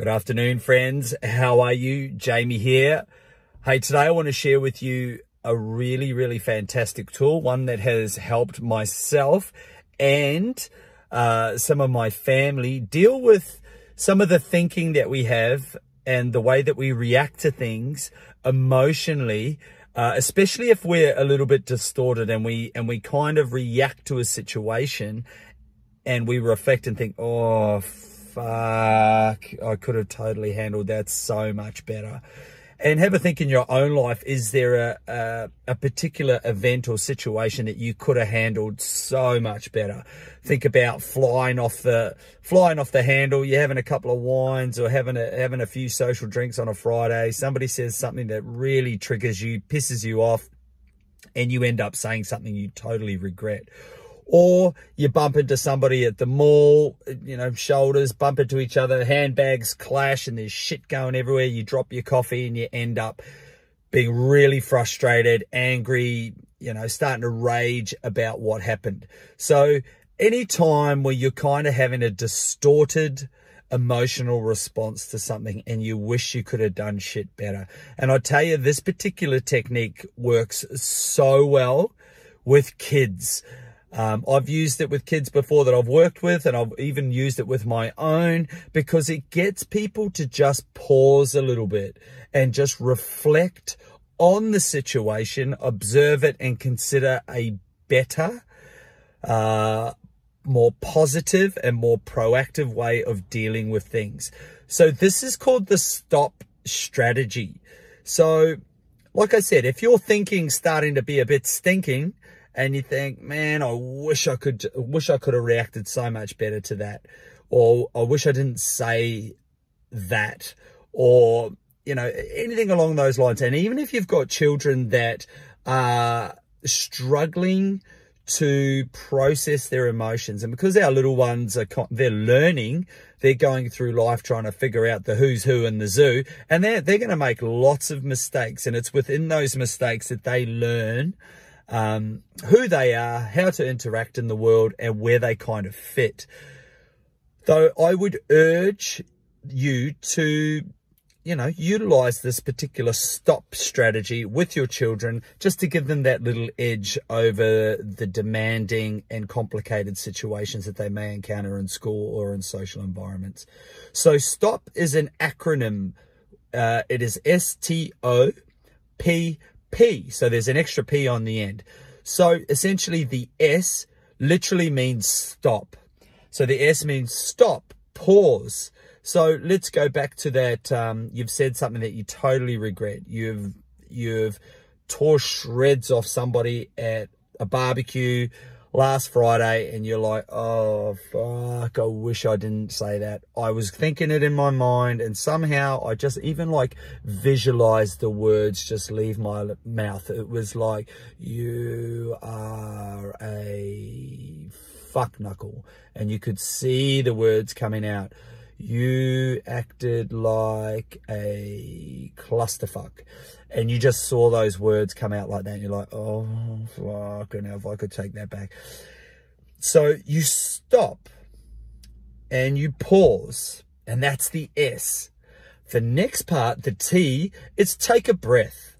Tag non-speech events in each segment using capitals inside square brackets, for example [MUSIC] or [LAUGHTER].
Good afternoon, friends. How are you? Jamie here. Hey, today I want to share with you a really, really fantastic tool, one that has helped myself and uh, some of my family deal with some of the thinking that we have and the way that we react to things emotionally uh, especially if we're a little bit distorted and we and we kind of react to a situation and we reflect and think oh fuck i could have totally handled that so much better. And have a think in your own life is there a, a, a, particular event or situation that you could have handled so much better? Think about flying off the flying off the handle you're having a couple of wines or having a having a few social drinks on a friday somebody says something that really triggers you pisses you off and you end up saying something you totally regret or you bump into somebody at the mall, you know, shoulders bump into each other, handbags clash, and there's shit going everywhere. You drop your coffee and you end up being really frustrated, angry, you know, starting to rage about what happened. So, any time where you're kind of having a distorted, emotional response to something and you wish you could have done shit better. And I tell you, this particular technique works so well with kids. Um, I've used it with kids before that I've worked with, and I've even used it with my own because it gets people to just pause a little bit and just reflect on the situation, observe it, and consider a better, uh, more positive, and more proactive way of dealing with things. So, this is called the stop strategy. So, like I said, if you're thinking starting to be a bit stinking, and you think, man, I wish I could, wish I could have reacted so much better to that, or I wish I didn't say that, or you know, anything along those lines. And even if you've got children that are struggling to process their emotions, and because our little ones are, they're learning, they're going through life trying to figure out the who's who in the zoo, and they're they're going to make lots of mistakes, and it's within those mistakes that they learn um, who they are, how to interact in the world, and where they kind of fit. Though I would urge you to, you know, utilize this particular stop strategy with your children just to give them that little edge over the demanding and complicated situations that they may encounter in school or in social environments. So, STOP is an acronym. Uh, it is S T O P P. So there's an extra P on the end. So essentially the S literally means stop. So the S means stop, pause. So let's go back to that. Um, you've said something that you totally regret. You've, you've tore shreds off somebody at a barbecue last Friday and you're like, oh, fuck, I wish I didn't say that. I was thinking it in my mind and somehow I just even like visualized the words just leave my mouth. It was like, you are a fuck knuckle. And you could see the words coming out. You acted like a clusterfuck. And you just saw those words come out like that and you're like oh fucking hell if i could take that back. So you stop and you pause and that's the s. The next part the t is take a breath.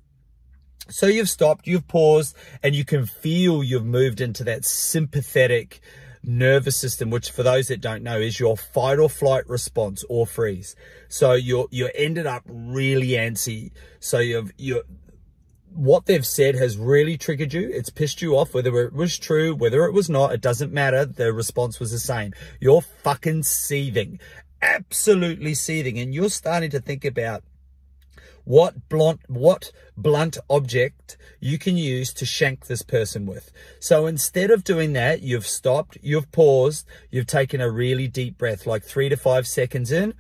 So you've stopped you've paused and you can feel you've moved into that sympathetic nervous system, which for those that don't know is your fight or flight response or freeze. So you're, you're ended up really antsy. So you've, you're, what they've said has really triggered you. It's pissed you off, whether it was true, whether it was not, it doesn't matter. The response was the same. You're fucking seething, absolutely seething. And you're starting to think about what blunt, what blunt object you can use to shank this person with. So instead of doing that, you've stopped, you've paused, you've taken a really deep breath, like three to five seconds in.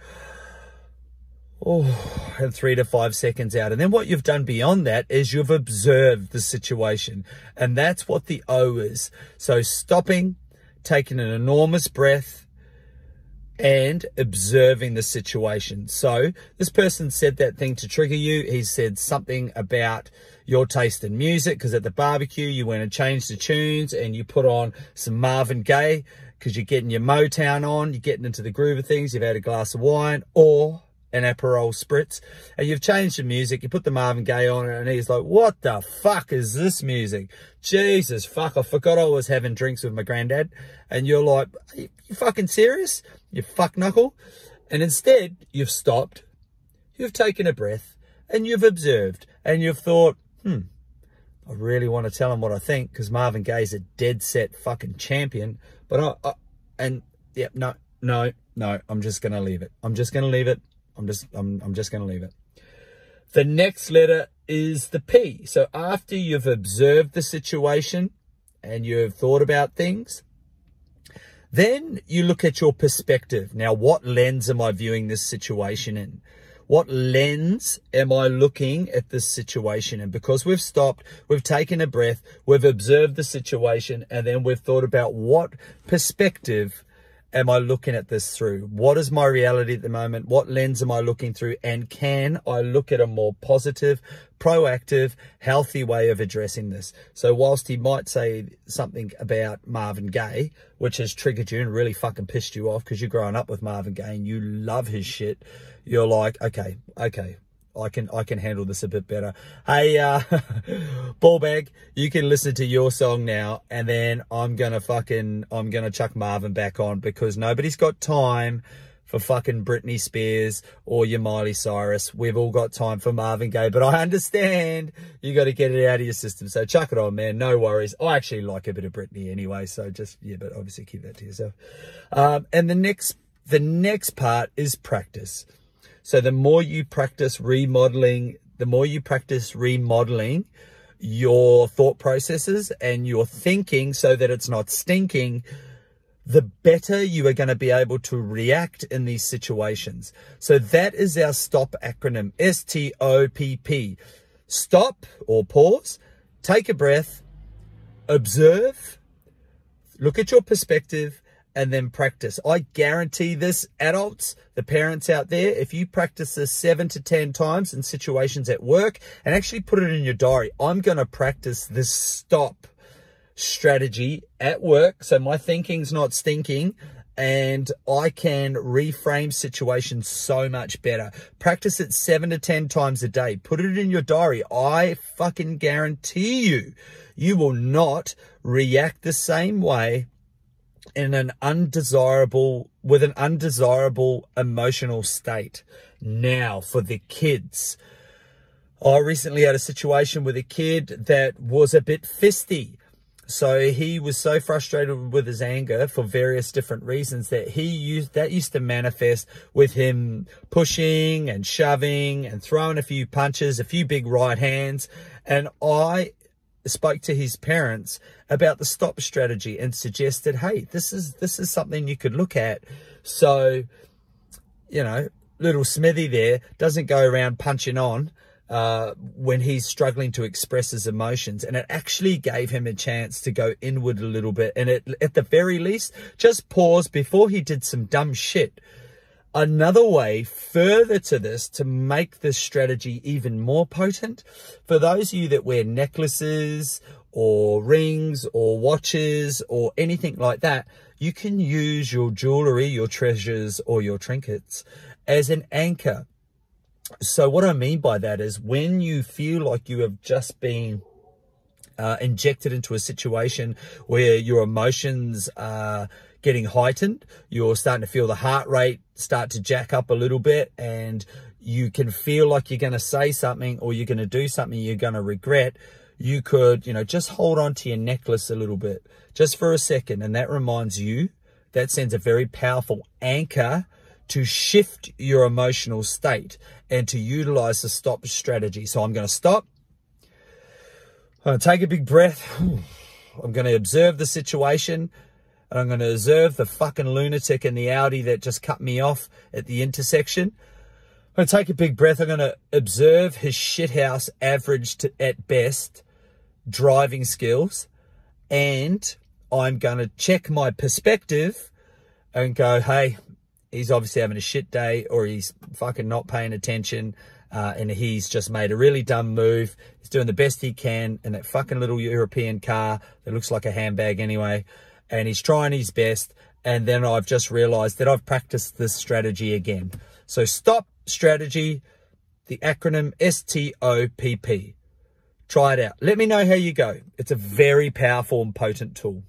Oh, and three to five seconds out. And then what you've done beyond that is you've observed the situation. And that's what the O is. So stopping, taking an enormous breath, and observing the situation. So this person said that thing to trigger you. He said something about your taste in music because at the barbecue you went and changed the tunes and you put on some Marvin Gaye because you're getting your Motown on, you're getting into the groove of things, you've had a glass of wine, or an Aperol Spritz, and you've changed the music. You put the Marvin Gaye on it, and he's like, "What the fuck is this music? Jesus fuck! I forgot I was having drinks with my granddad." And you're like, "You, you fucking serious? You fuck knuckle?" And instead, you've stopped, you've taken a breath, and you've observed, and you've thought, "Hmm." I really want to tell him what I think because Marvin Gaye's a dead set fucking champion. But I, I and yeah, no, no, no, I'm just going to leave it. I'm just going to leave it. I'm just, I'm, I'm just going to leave it. The next letter is the P. So after you've observed the situation and you've thought about things, then you look at your perspective. Now, what lens am I viewing this situation in? What lens am I looking at this situation? And because we've stopped, we've taken a breath, we've observed the situation, and then we've thought about what perspective am I looking at this through? What is my reality at the moment? What lens am I looking through? And can I look at a more positive, proactive, healthy way of addressing this? So whilst he might say something about Marvin Gaye, which has triggered you and really fucking pissed you off because you're growing up with Marvin Gaye and you love his shit, you're like, okay, okay, I can I can handle this a bit better. Hey, uh, [LAUGHS] ballbag, you can listen to your song now, and then I'm gonna fucking I'm gonna chuck Marvin back on because nobody's got time for fucking Britney Spears or your Miley Cyrus. We've all got time for Marvin Gaye, but I understand you got to get it out of your system. So chuck it on, man. No worries. I actually like a bit of Britney anyway, so just yeah, but obviously keep that to yourself. Um, and the next the next part is practice. So the more you practice remodeling, the more you practice remodeling your thought processes and your thinking so that it's not stinking, the better you are going to be able to react in these situations. So that is our STOP acronym, S-T-O-P-P. Stop or pause, take a breath, observe, look at your perspective, and then practice. I guarantee this, adults, the parents out there, if you practice this seven to 10 times in situations at work and actually put it in your diary, I'm going to practice this stop strategy at work. So my thinking's not stinking and I can reframe situations so much better. Practice it seven to 10 times a day. Put it in your diary. I fucking guarantee you, you will not react the same way in an undesirable, with an undesirable emotional state. Now for the kids. I recently had a situation with a kid that was a bit fisty. So he was so frustrated with his anger for various different reasons that he used that used to manifest with him pushing and shoving and throwing a few punches, a few big right hands. And I spoke to his parents about the stop strategy and suggested, hey, this is this is something you could look at. So, you know, little Smithy there doesn't go around punching on uh, when he's struggling to express his emotions. And it actually gave him a chance to go inward a little bit. And it, at the very least, just pause before he did some dumb shit Another way further to this to make this strategy even more potent, for those of you that wear necklaces or rings or watches or anything like that, you can use your jewelry, your treasures or your trinkets as an anchor. So what I mean by that is when you feel like you have just been uh, injected into a situation where your emotions are getting heightened. You're starting to feel the heart rate start to jack up a little bit and you can feel like you're going to say something or you're going to do something you're going to regret. You could, you know, just hold on to your necklace a little bit just for a second. And that reminds you, that sends a very powerful anchor to shift your emotional state and to utilize the stop strategy. So I'm going to stop. I'm going to take a big breath. I'm going to observe the situation and I'm going to observe the fucking lunatic in the Audi that just cut me off at the intersection. I'm going to take a big breath. I'm going to observe his shithouse average to, at best driving skills. And I'm going to check my perspective and go, hey, he's obviously having a shit day or he's fucking not paying attention. Uh, and he's just made a really dumb move. He's doing the best he can in that fucking little European car that looks like a handbag anyway and he's trying his best. And then I've just realized that I've practiced this strategy again. So stop strategy, the acronym STOPP. Try it out. Let me know how you go. It's a very powerful and potent tool.